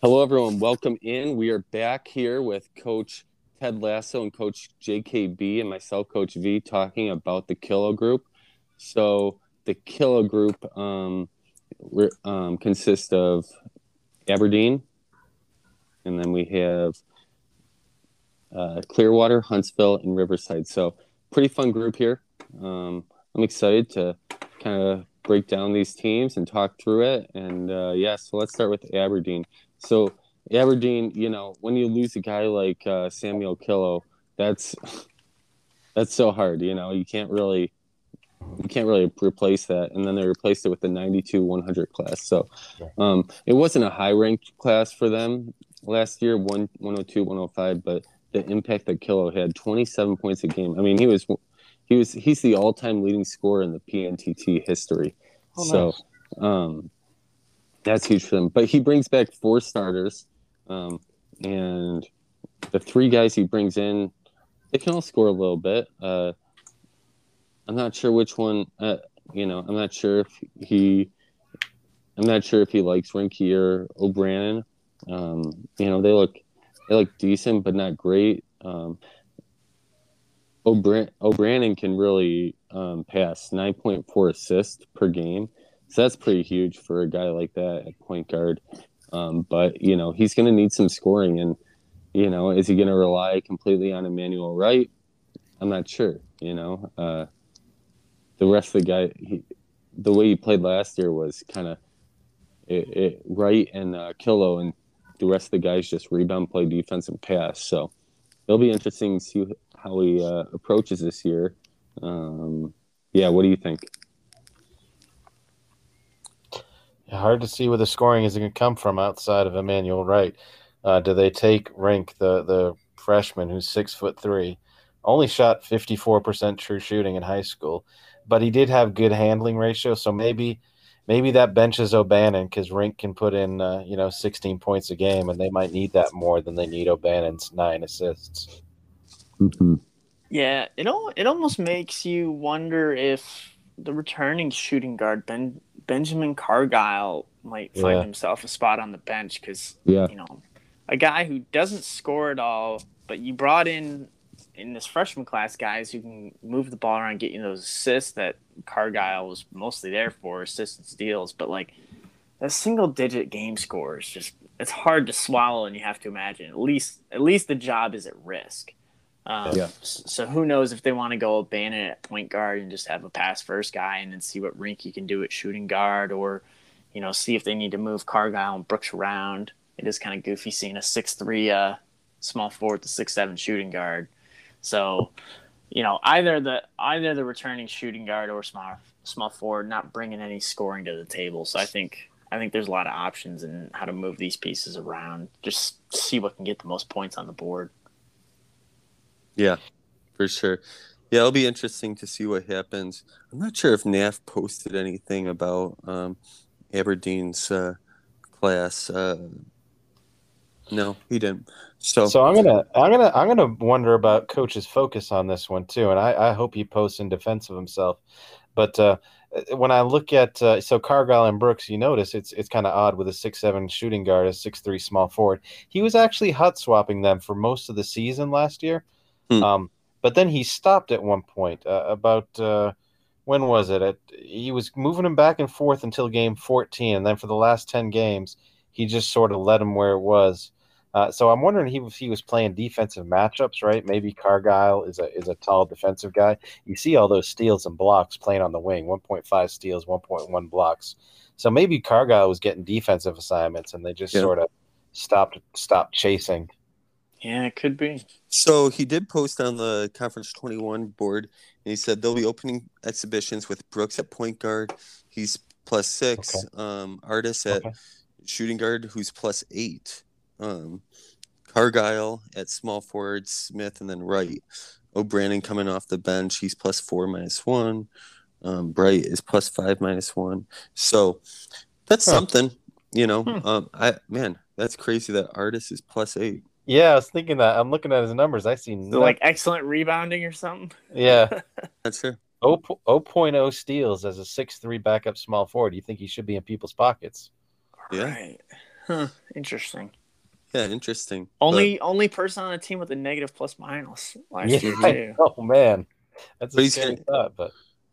Hello, everyone. Welcome in. We are back here with Coach Ted Lasso and Coach JKB and myself, Coach V, talking about the Kilo Group. So, the Kilo Group um, um, consists of Aberdeen, and then we have uh, Clearwater, Huntsville, and Riverside. So, pretty fun group here. Um, I'm excited to kind of break down these teams and talk through it. And uh, yeah, so let's start with Aberdeen. So Aberdeen, you know, when you lose a guy like uh, Samuel Kilo, that's that's so hard. You know, you can't really you can't really replace that. And then they replaced it with the 92 100 class. So um, it wasn't a high ranked class for them last year, one 102 105, but the impact that Kilo had 27 points a game. I mean, he was he was he's the all time leading scorer in the PNTT history. Oh, so. Nice. Um, that's huge for them. But he brings back four starters, um, and the three guys he brings in, they can all score a little bit. Uh, I'm not sure which one. Uh, you know, I'm not sure if he. I'm not sure if he likes Rinky or O'Brien. Um, you know, they look they look decent, but not great. Um, O'Brien can really um, pass 9.4 assists per game. So that's pretty huge for a guy like that at point guard. Um, but you know he's going to need some scoring, and you know is he going to rely completely on Emmanuel Wright? I'm not sure. You know, uh, the rest of the guy, he, the way he played last year was kind of it, it, Wright and uh, Kilo, and the rest of the guys just rebound, play defense, and pass. So it'll be interesting to see how he uh, approaches this year. Um, yeah, what do you think? Hard to see where the scoring is going to come from outside of Emmanuel Wright. Uh, do they take Rink, the the freshman who's six foot three, only shot fifty four percent true shooting in high school, but he did have good handling ratio. So maybe maybe that benches O'Bannon because Rink can put in uh, you know sixteen points a game, and they might need that more than they need O'Bannon's nine assists. Mm-hmm. Yeah, it all it almost makes you wonder if the returning shooting guard Ben Benjamin Cargile might find yeah. himself a spot on the bench because yeah. you know a guy who doesn't score at all, but you brought in in this freshman class guys who can move the ball around, get you those assists that Cargile was mostly there for, assists and steals. But like a single digit game score is just it's hard to swallow, and you have to imagine at least at least the job is at risk. Um, yeah. So who knows if they want to go O'Bannon at point guard and just have a pass first guy and then see what Rinky can do at shooting guard, or you know see if they need to move Cargile and Brooks around. It is kind of goofy seeing a six three uh, small forward to six seven shooting guard. So you know either the either the returning shooting guard or small small forward not bringing any scoring to the table. So I think I think there's a lot of options in how to move these pieces around. Just see what can get the most points on the board. Yeah, for sure. Yeah, it'll be interesting to see what happens. I'm not sure if NAF posted anything about um, Aberdeen's uh, class. Uh, no, he didn't. So, so I'm gonna, I'm gonna, I'm gonna wonder about coach's focus on this one too, and I, I hope he posts in defense of himself. But uh, when I look at uh, so Cargile and Brooks, you notice it's it's kind of odd with a six seven shooting guard, a six three small forward. He was actually hot swapping them for most of the season last year. Hmm. Um, but then he stopped at one point. Uh, about uh, when was it? At, he was moving him back and forth until game 14, and then for the last 10 games, he just sort of let him where it was. Uh, so I'm wondering if he was playing defensive matchups, right? Maybe Cargile is a is a tall defensive guy. You see all those steals and blocks playing on the wing, 1.5 steals, 1.1 blocks. So maybe Cargile was getting defensive assignments, and they just yeah. sort of stopped stopped chasing. Yeah, it could be. So he did post on the Conference 21 board, and he said they'll be opening exhibitions with Brooks at point guard. He's plus six. Okay. Um, Artis at okay. shooting guard, who's plus eight. Um, Cargile at small forward, Smith, and then Wright. O'Brien coming off the bench, he's plus four minus one. Um, Bright is plus five minus one. So that's huh. something, you know. Hmm. Um, I man, that's crazy that Artis is plus eight. Yeah, I was thinking that. I'm looking at his numbers. I see so like excellent rebounding or something. Yeah, that's true. 0, 0.0 steals as a six three backup small forward. You think he should be in people's pockets? Yeah. Right. Huh. Interesting. Yeah, interesting. Only but, only person on the team with a negative plus minus last yeah, year too. Oh man, that's but a scary gonna, thought. But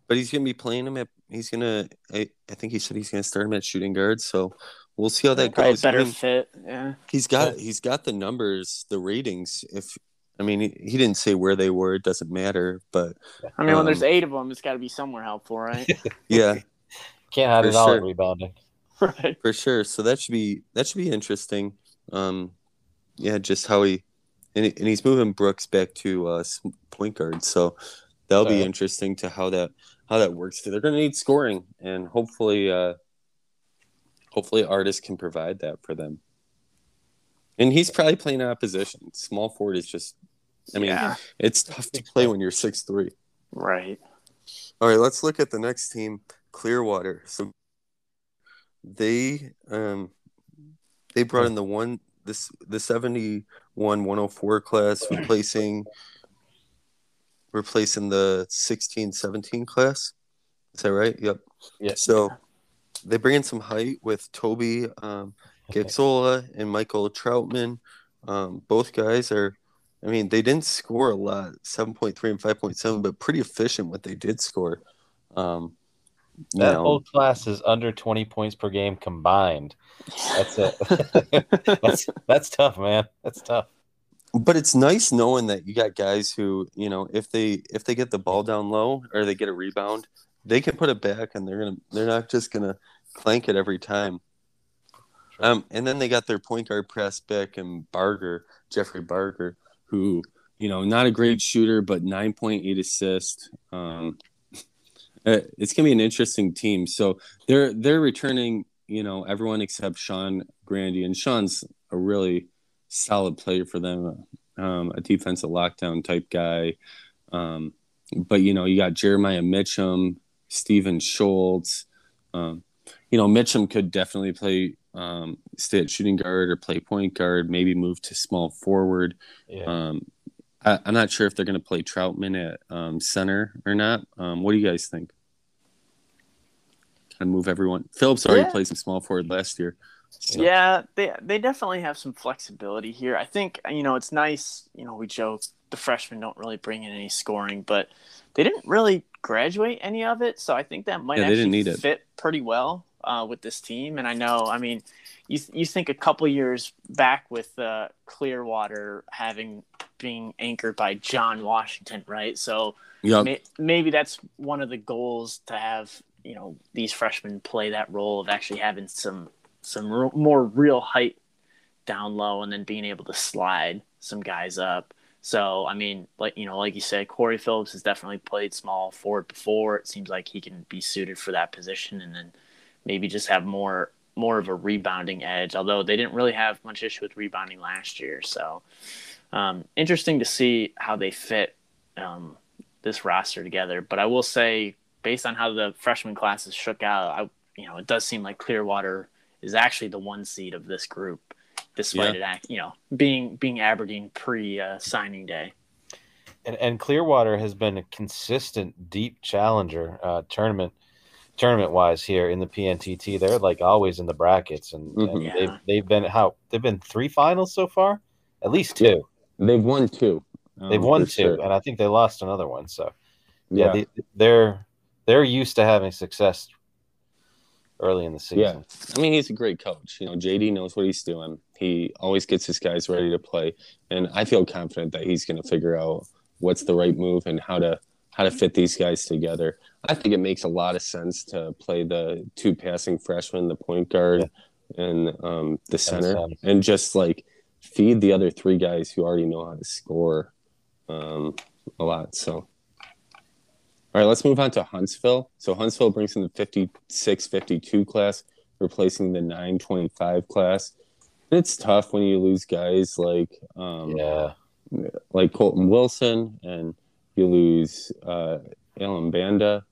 but he's gonna be playing him at. He's gonna. I, I think he said he's gonna start him at shooting guard. So we'll see how that goes. Better I mean, fit. Yeah. He's got he's got the numbers, the ratings. If I mean, he, he didn't say where they were. It doesn't matter. But I mean, um, when there's um, eight of them, it's got to be somewhere helpful, right? yeah. Can't have it all sure. rebounding. Right. For sure. So that should be that should be interesting. Um, yeah, just how he and, and he's moving Brooks back to uh, point guard. So that'll be interesting to how that how that works. They're going to need scoring, and hopefully, uh, hopefully, Artis can provide that for them. And he's probably playing opposition. Small forward is just, I mean, yeah. it's tough to play when you're six three. Right. All right, let's look at the next team, Clearwater. So they um they brought in the one this the 71 104 class replacing replacing the 16 17 class. Is that right? Yep. Yeah. So they bring in some height with Toby um, Gagzola and Michael Troutman. Um, both guys are, I mean, they didn't score a lot, 7.3 and 5.7, but pretty efficient what they did score. Um, that know. whole class is under 20 points per game combined. That's it. that's, that's tough, man. That's tough but it's nice knowing that you got guys who you know if they if they get the ball down low or they get a rebound they can put it back and they're gonna they're not just gonna clank it every time um and then they got their point guard press back and barger jeffrey barger who you know not a great shooter but 9.8 assist um it's gonna be an interesting team so they're they're returning you know everyone except sean grandy and sean's a really solid player for them, um, a defensive lockdown type guy. Um, but you know, you got Jeremiah Mitchum, Stephen Schultz. Um, you know, Mitchum could definitely play um, stay at shooting guard or play point guard, maybe move to small forward. Yeah. Um, I, am not sure if they're going to play Troutman at um, center or not. Um, what do you guys think? Kind of move everyone. Phillips already yeah. played some small forward last year. So. Yeah, they they definitely have some flexibility here. I think you know it's nice. You know, we joke the freshmen don't really bring in any scoring, but they didn't really graduate any of it, so I think that might yeah, actually fit it. pretty well uh, with this team. And I know, I mean, you you think a couple years back with uh, Clearwater having being anchored by John Washington, right? So yep. may, maybe that's one of the goals to have you know these freshmen play that role of actually having some some more real height down low and then being able to slide some guys up. So I mean, like you know, like you said, Corey Phillips has definitely played small forward before. It seems like he can be suited for that position, and then maybe just have more more of a rebounding edge. Although they didn't really have much issue with rebounding last year, so um, interesting to see how they fit um, this roster together. But I will say, based on how the freshman classes shook out, I you know it does seem like Clearwater is actually the one seed of this group, despite yeah. it, you know, being being Aberdeen pre uh, signing day. And, and Clearwater has been a consistent deep challenger uh, tournament tournament wise here in the PNTT. They're like always in the brackets, and, mm-hmm. and yeah. they've they've been how they've been three finals so far, at least two. Yeah. They've won two. Um, they've won two, sure. and I think they lost another one. So yeah, yeah. They, they're they're used to having success early in the season. Yeah, I mean he's a great coach. You know, JD knows what he's doing. He always gets his guys ready to play, and I feel confident that he's going to figure out what's the right move and how to how to fit these guys together. I think it makes a lot of sense to play the two passing freshmen, the point guard, yeah. and um, the center, and, just like feed the other three guys who already know how to score um, a lot. So all right, let's move on to Huntsville. So Huntsville brings in the 56 52 class, replacing the 925 class. It's tough when you lose guys like um, yeah, like Colton Wilson, and you lose uh, Alan Banda,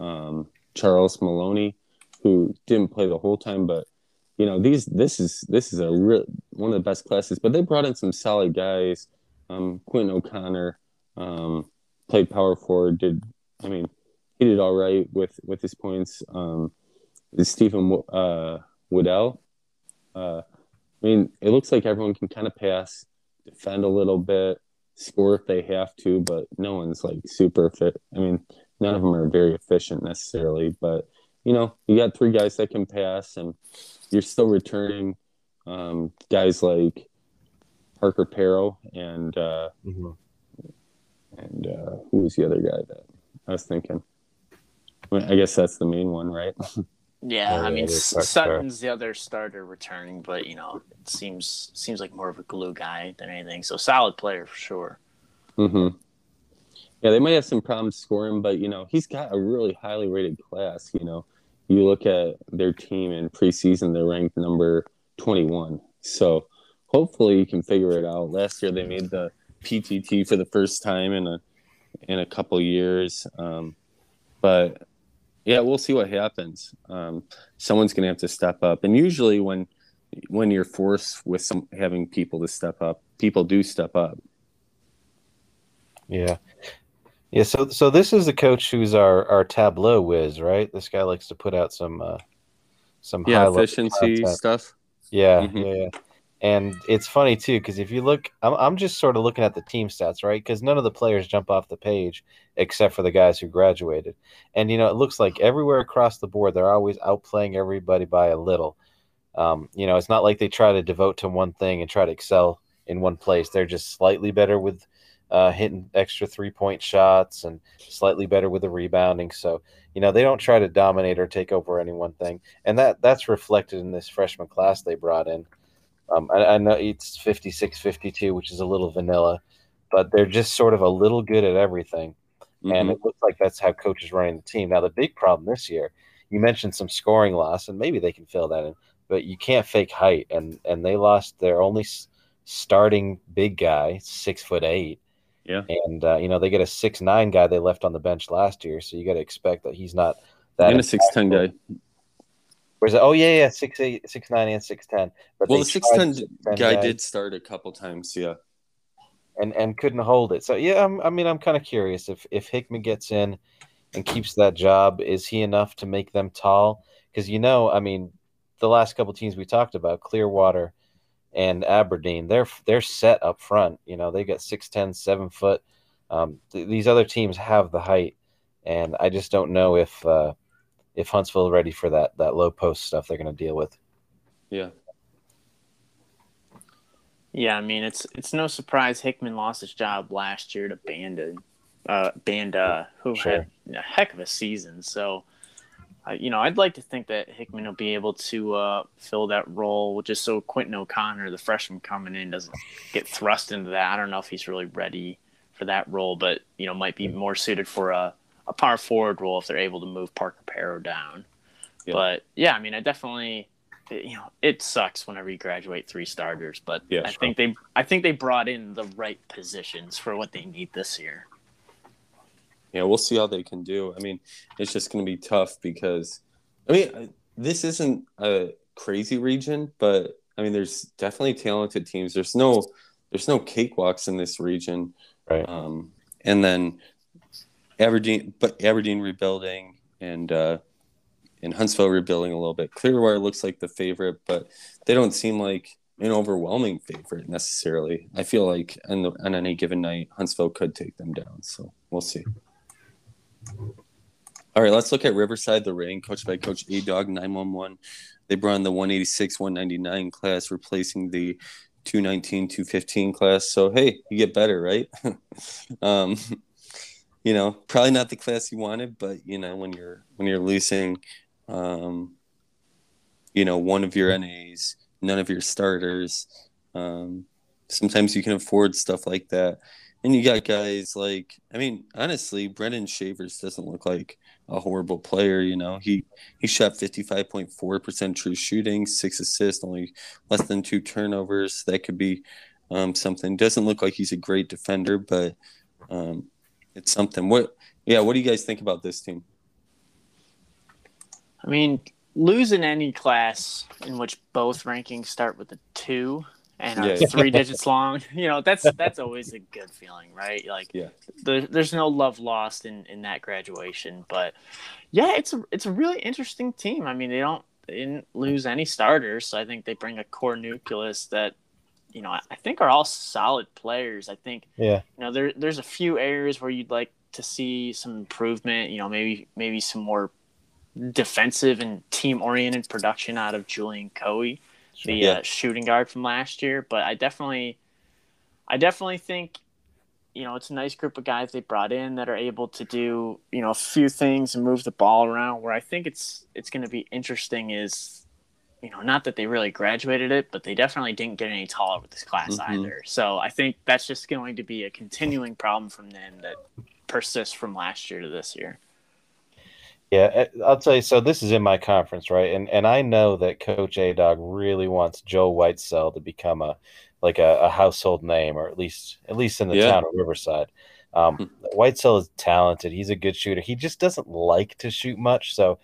um, Charles Maloney, who didn't play the whole time, but you know these this is this is a real one of the best classes. But they brought in some solid guys. Um, Quentin O'Connor um, played power forward, did I mean, he did all right with with his points. Um, Stephen uh, Woodell, uh, I mean, it looks like everyone can kind of pass, defend a little bit, score if they have to, but no one's like super fit. I mean, none of them are very efficient necessarily, but you know, you got three guys that can pass, and you're still returning um, guys like Parker Pero and uh, mm-hmm. and uh, who was the other guy that I was thinking? I guess that's the main one, right? Yeah, I mean Sutton's the other starter returning, but you know it seems seems like more of a glue guy than anything. So solid player for sure. Mm-hmm. Yeah, they might have some problems scoring, but you know he's got a really highly rated class. You know, you look at their team in preseason; they're ranked number twenty-one. So hopefully you can figure it out. Last year they made the PTT for the first time in a in a couple years, um, but yeah, we'll see what happens. Um, someone's going to have to step up, and usually when when you're forced with some having people to step up, people do step up. Yeah, yeah. So so this is the coach who's our our tableau whiz, right? This guy likes to put out some uh, some yeah efficiency stuff. Yeah, mm-hmm. yeah. And it's funny too because if you look, I'm, I'm just sort of looking at the team stats, right? Because none of the players jump off the page except for the guys who graduated. And you know, it looks like everywhere across the board, they're always outplaying everybody by a little. Um, you know, it's not like they try to devote to one thing and try to excel in one place. They're just slightly better with uh, hitting extra three point shots and slightly better with the rebounding. So, you know, they don't try to dominate or take over any one thing. And that that's reflected in this freshman class they brought in. Um, I, I, know it's 56 52, which is a little vanilla, but they're just sort of a little good at everything. Mm-hmm. And it looks like that's how coach is running the team. Now, the big problem this year, you mentioned some scoring loss, and maybe they can fill that in, but you can't fake height. And, and they lost their only starting big guy, six foot eight. Yeah. And, uh, you know, they get a six nine guy they left on the bench last year. So you got to expect that he's not that. And a 6'10 guy. Where's it? Oh yeah, yeah, six eight, six nine, and six ten. But well, the six ten guy did start a couple times, yeah, and and couldn't hold it. So yeah, I'm, i mean, I'm kind of curious if if Hickman gets in and keeps that job, is he enough to make them tall? Because you know, I mean, the last couple teams we talked about, Clearwater and Aberdeen, they're they're set up front. You know, they got six ten, seven foot. Um, th- these other teams have the height, and I just don't know if. Uh, if Huntsville ready for that that low post stuff they're going to deal with. Yeah. Yeah, I mean it's it's no surprise Hickman lost his job last year to Banda, uh, Banda, who sure. had a heck of a season. So, uh, you know, I'd like to think that Hickman will be able to uh, fill that role, just so Quentin O'Connor, the freshman coming in, doesn't get thrust into that. I don't know if he's really ready for that role, but you know, might be more suited for a a power forward role if they're able to move Parker Perro down. Yeah. But yeah, I mean, I definitely, you know, it sucks whenever you graduate three starters, but yeah, I sure. think they, I think they brought in the right positions for what they need this year. Yeah, we'll see how they can do. I mean, it's just going to be tough because, I mean, this isn't a crazy region, but I mean, there's definitely talented teams. There's no, there's no cakewalks in this region, right? Um, and then Aberdeen, but Aberdeen rebuilding and uh, and Huntsville rebuilding a little bit. Clearwater looks like the favorite, but they don't seem like an overwhelming favorite necessarily. I feel like on, the, on any given night, Huntsville could take them down. So we'll see. All right, let's look at Riverside, the Reign, coached by Coach A Dog 911. They brought in the 186 199 class, replacing the 219 215 class. So, hey, you get better, right? um, you know, probably not the class you wanted, but you know, when you're when you're losing, um, you know, one of your NAs, none of your starters, um, sometimes you can afford stuff like that. And you got guys like, I mean, honestly, Brendan Shavers doesn't look like a horrible player. You know, he he shot fifty five point four percent true shooting, six assists, only less than two turnovers. That could be um, something. Doesn't look like he's a great defender, but um, it's something. What? Yeah. What do you guys think about this team? I mean, losing any class in which both rankings start with a two and are yeah. three digits long, you know, that's that's always a good feeling, right? Like, yeah, there, there's no love lost in in that graduation, but yeah, it's a it's a really interesting team. I mean, they don't they didn't lose any starters, so I think they bring a core nucleus that you know I think are all solid players. I think yeah, you know there there's a few areas where you'd like to see some improvement. You know, maybe maybe some more defensive and team oriented production out of Julian Coe, the yeah. uh, shooting guard from last year. But I definitely, I definitely think, you know, it's a nice group of guys they brought in that are able to do, you know, a few things and move the ball around. Where I think it's it's going to be interesting is, you know, not that they really graduated it, but they definitely didn't get any taller with this class mm-hmm. either. So I think that's just going to be a continuing problem from them that persists from last year to this year. Yeah, eh, I'll tell you. So this is in my conference, right? And and I know that Coach A Dog really wants Joe Whitesell to become a like a, a, household name, or at least at least in the yeah. town of Riverside. Um, hmm. Whitesell is talented. He's a good shooter. He just doesn't like to shoot much, so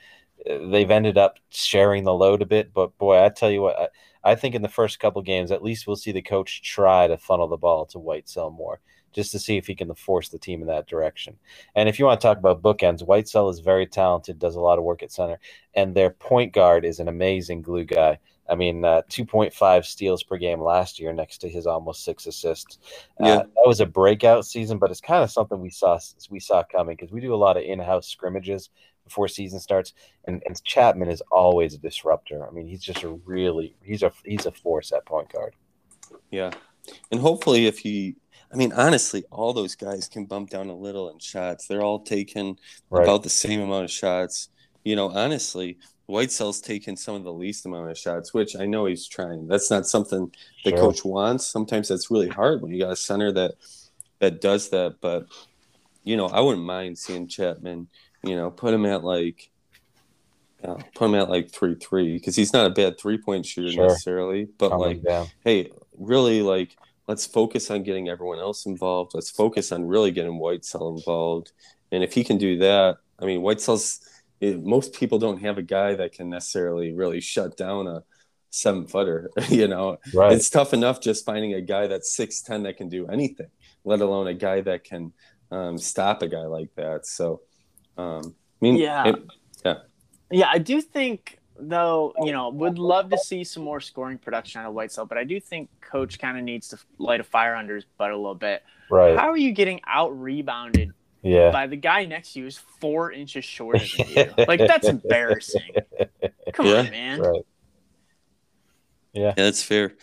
they've ended up sharing the load a bit. But boy, I tell you what, I, I think in the first couple games, at least we'll see the coach try to funnel the ball to Whitesell more just to see if he can force the team in that direction. And if you want to talk about bookends, Whitesell is very talented, does a lot of work at center, and their point guard is an amazing glue guy. I mean, uh, 2.5 steals per game last year, next to his almost six assists. Uh, yeah. that was a breakout season, but it's kind of something we saw we saw coming because we do a lot of in-house scrimmages before season starts, and, and Chapman is always a disruptor. I mean, he's just a really he's a he's a force at point guard. Yeah, and hopefully, if he I mean, honestly, all those guys can bump down a little in shots. They're all taking right. about the same amount of shots. You know, honestly, Whitesell's taking some of the least amount of shots, which I know he's trying. That's not something the sure. coach wants. Sometimes that's really hard when you got a center that that does that. But you know, I wouldn't mind seeing Chapman. You know, put him at like, know, put him at like three three because he's not a bad three point shooter sure. necessarily. But like, hey, really like let's focus on getting everyone else involved. Let's focus on really getting Whitesell involved. And if he can do that, I mean, Whitesell's it, most people don't have a guy that can necessarily really shut down a seven footer. you know, right. it's tough enough just finding a guy that's six ten that can do anything, let alone a guy that can um, stop a guy like that. So, um, I mean, yeah, it, yeah, yeah. I do think though, you know, would love to see some more scoring production out of Whitesell, but I do think coach kind of needs to light a fire under his butt a little bit. Right. How are you getting out rebounded yeah. by the guy next to you is four inches shorter than you? like that's embarrassing. Come yeah. on, man. Right. Yeah. yeah, that's fair.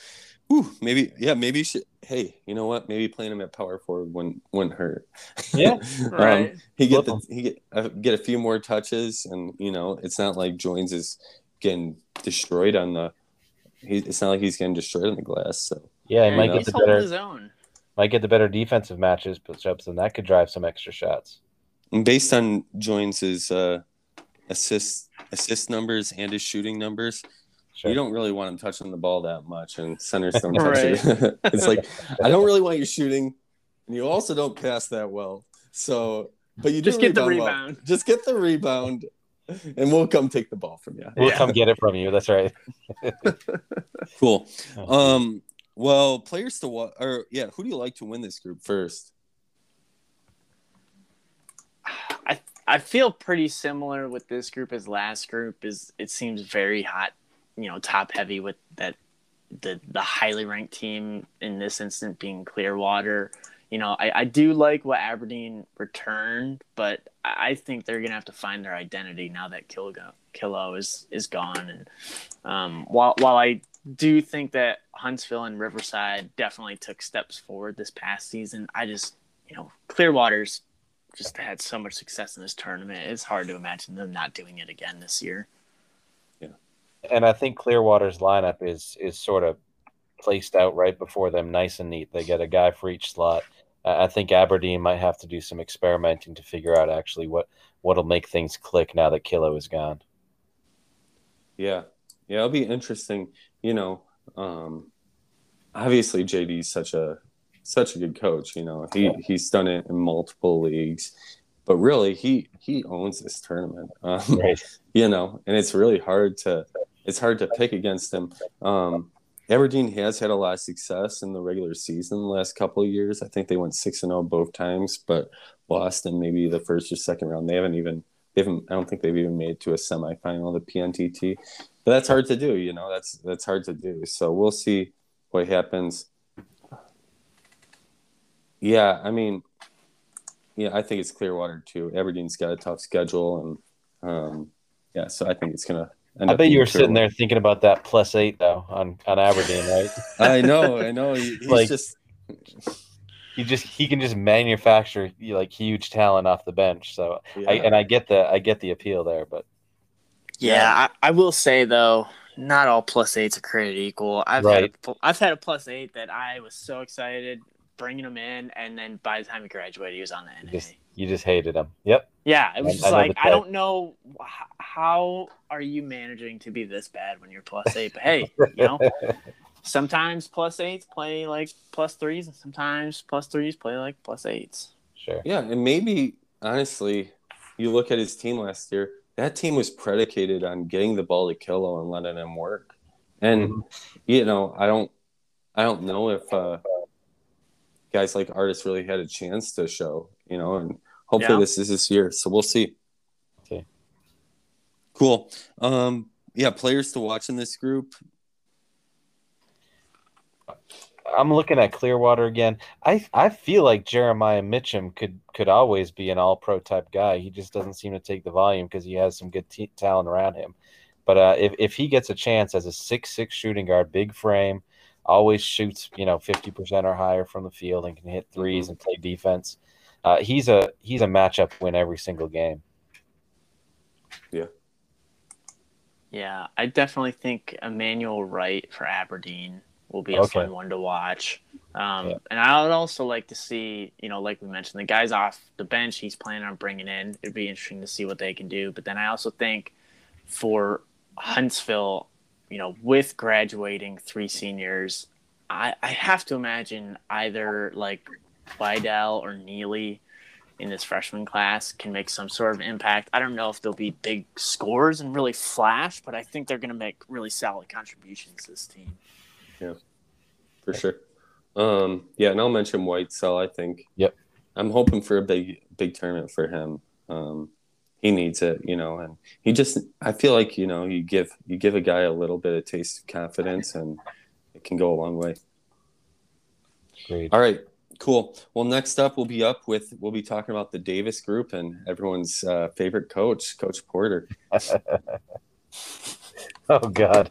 Whew, maybe yeah, maybe you should hey, you know what? Maybe playing him at power forward wouldn't wouldn't hurt. Yeah, um, right. he get the, he get uh, get a few more touches, and you know, it's not like Joins is getting destroyed on the. He, it's not like he's getting destroyed on the glass. So yeah, he might get the better. Might get the better defensive matches, push-ups, and that could drive some extra shots. And based on Joins's uh, assist assist numbers and his shooting numbers, Sure. You don't really want him touching the ball that much, and centers don't touch it. it's like I don't really want you shooting, and you also don't pass that well. So, but you just get the rebound. Well. Just get the rebound, and we'll come take the ball from you. We'll yeah. come get it from you. That's right. cool. Um. Well, players to what? Or yeah, who do you like to win this group first? I I feel pretty similar with this group as last group. Is it seems very hot you know top heavy with that the the highly ranked team in this instant being Clearwater. You know, I, I do like what Aberdeen returned, but I think they're gonna have to find their identity now that Kilo, Kilo is is gone. And um, while while I do you think that Huntsville and Riverside definitely took steps forward this past season, I just you know Clearwater's just had so much success in this tournament. It's hard to imagine them not doing it again this year Yeah. and I think Clearwater's lineup is is sort of placed out right before them, nice and neat. They get a guy for each slot. I think Aberdeen might have to do some experimenting to figure out actually what what'll make things click now that Kilo is gone. Yeah, yeah, it'll be interesting. You know, um, obviously JD's such a such a good coach. You know, he he's done it in multiple leagues but really he he owns this tournament. Um, right. you know and it's really hard to it's hard to pick against him. Um, aberdeen has had a lot of success in the regular season the last couple of years. I think they went 6 and 0 both times but lost in maybe the first or second round. They haven't even they haven't i don't think they've even made to a semifinal the pntt but that's hard to do. You know, that's that's hard to do. So we'll see what happens. Yeah, I mean, yeah, I think it's Clearwater too. Aberdeen's got a tough schedule, and um, yeah, so I think it's gonna. I bet you were sitting there thinking about that plus eight though on on Aberdeen, right? I know, I know. he's like, just he just he can just manufacture like huge talent off the bench. So yeah. I, and I get the I get the appeal there, but yeah, I, I, will say though, not all plus eights are created equal. I've right. had a, I've had a plus eight that I was so excited bringing him in, and then by the time he graduated, he was on the NA. You just, you just hated him. Yep. Yeah, it was I, just I like I don't know how are you managing to be this bad when you're plus eight, but hey, you know. sometimes plus eights play like plus threes, and sometimes plus threes play like plus eights. Sure. Yeah, and maybe honestly, you look at his team last year that team was predicated on getting the ball to Kilo and letting him work. And mm-hmm. you know, I don't, I don't know if uh, guys like Artis really had a chance to show. You know, and hopefully yeah. this is this year. So we'll see. Okay. Cool. Um, yeah, players to watch in this group. I'm looking at Clearwater again. I I feel like Jeremiah Mitchum could could always be an All Pro type guy. He just doesn't seem to take the volume because he has some good t- talent around him. But uh, if if he gets a chance as a six six shooting guard, big frame, always shoots you know fifty percent or higher from the field and can hit 3s mm-hmm. and play defense, uh, he's a he's a matchup win every single game. Yeah. Yeah, I definitely think Emmanuel Wright for Aberdeen will be a okay. fun one to watch. Um, yeah. And I would also like to see, you know, like we mentioned, the guys off the bench he's planning on bringing in. It'd be interesting to see what they can do. But then I also think for Huntsville, you know, with graduating three seniors, I, I have to imagine either like Vidal or Neely in this freshman class can make some sort of impact. I don't know if they'll be big scores and really flash, but I think they're going to make really solid contributions to this team. Yeah, for sure. Um, yeah, and I'll mention Whitesell. I think. Yep. I'm hoping for a big, big tournament for him. Um, he needs it, you know, and he just. I feel like you know, you give you give a guy a little bit of taste of confidence, and it can go a long way. Great. All right. Cool. Well, next up, we'll be up with we'll be talking about the Davis group and everyone's uh, favorite coach, Coach Porter. oh God.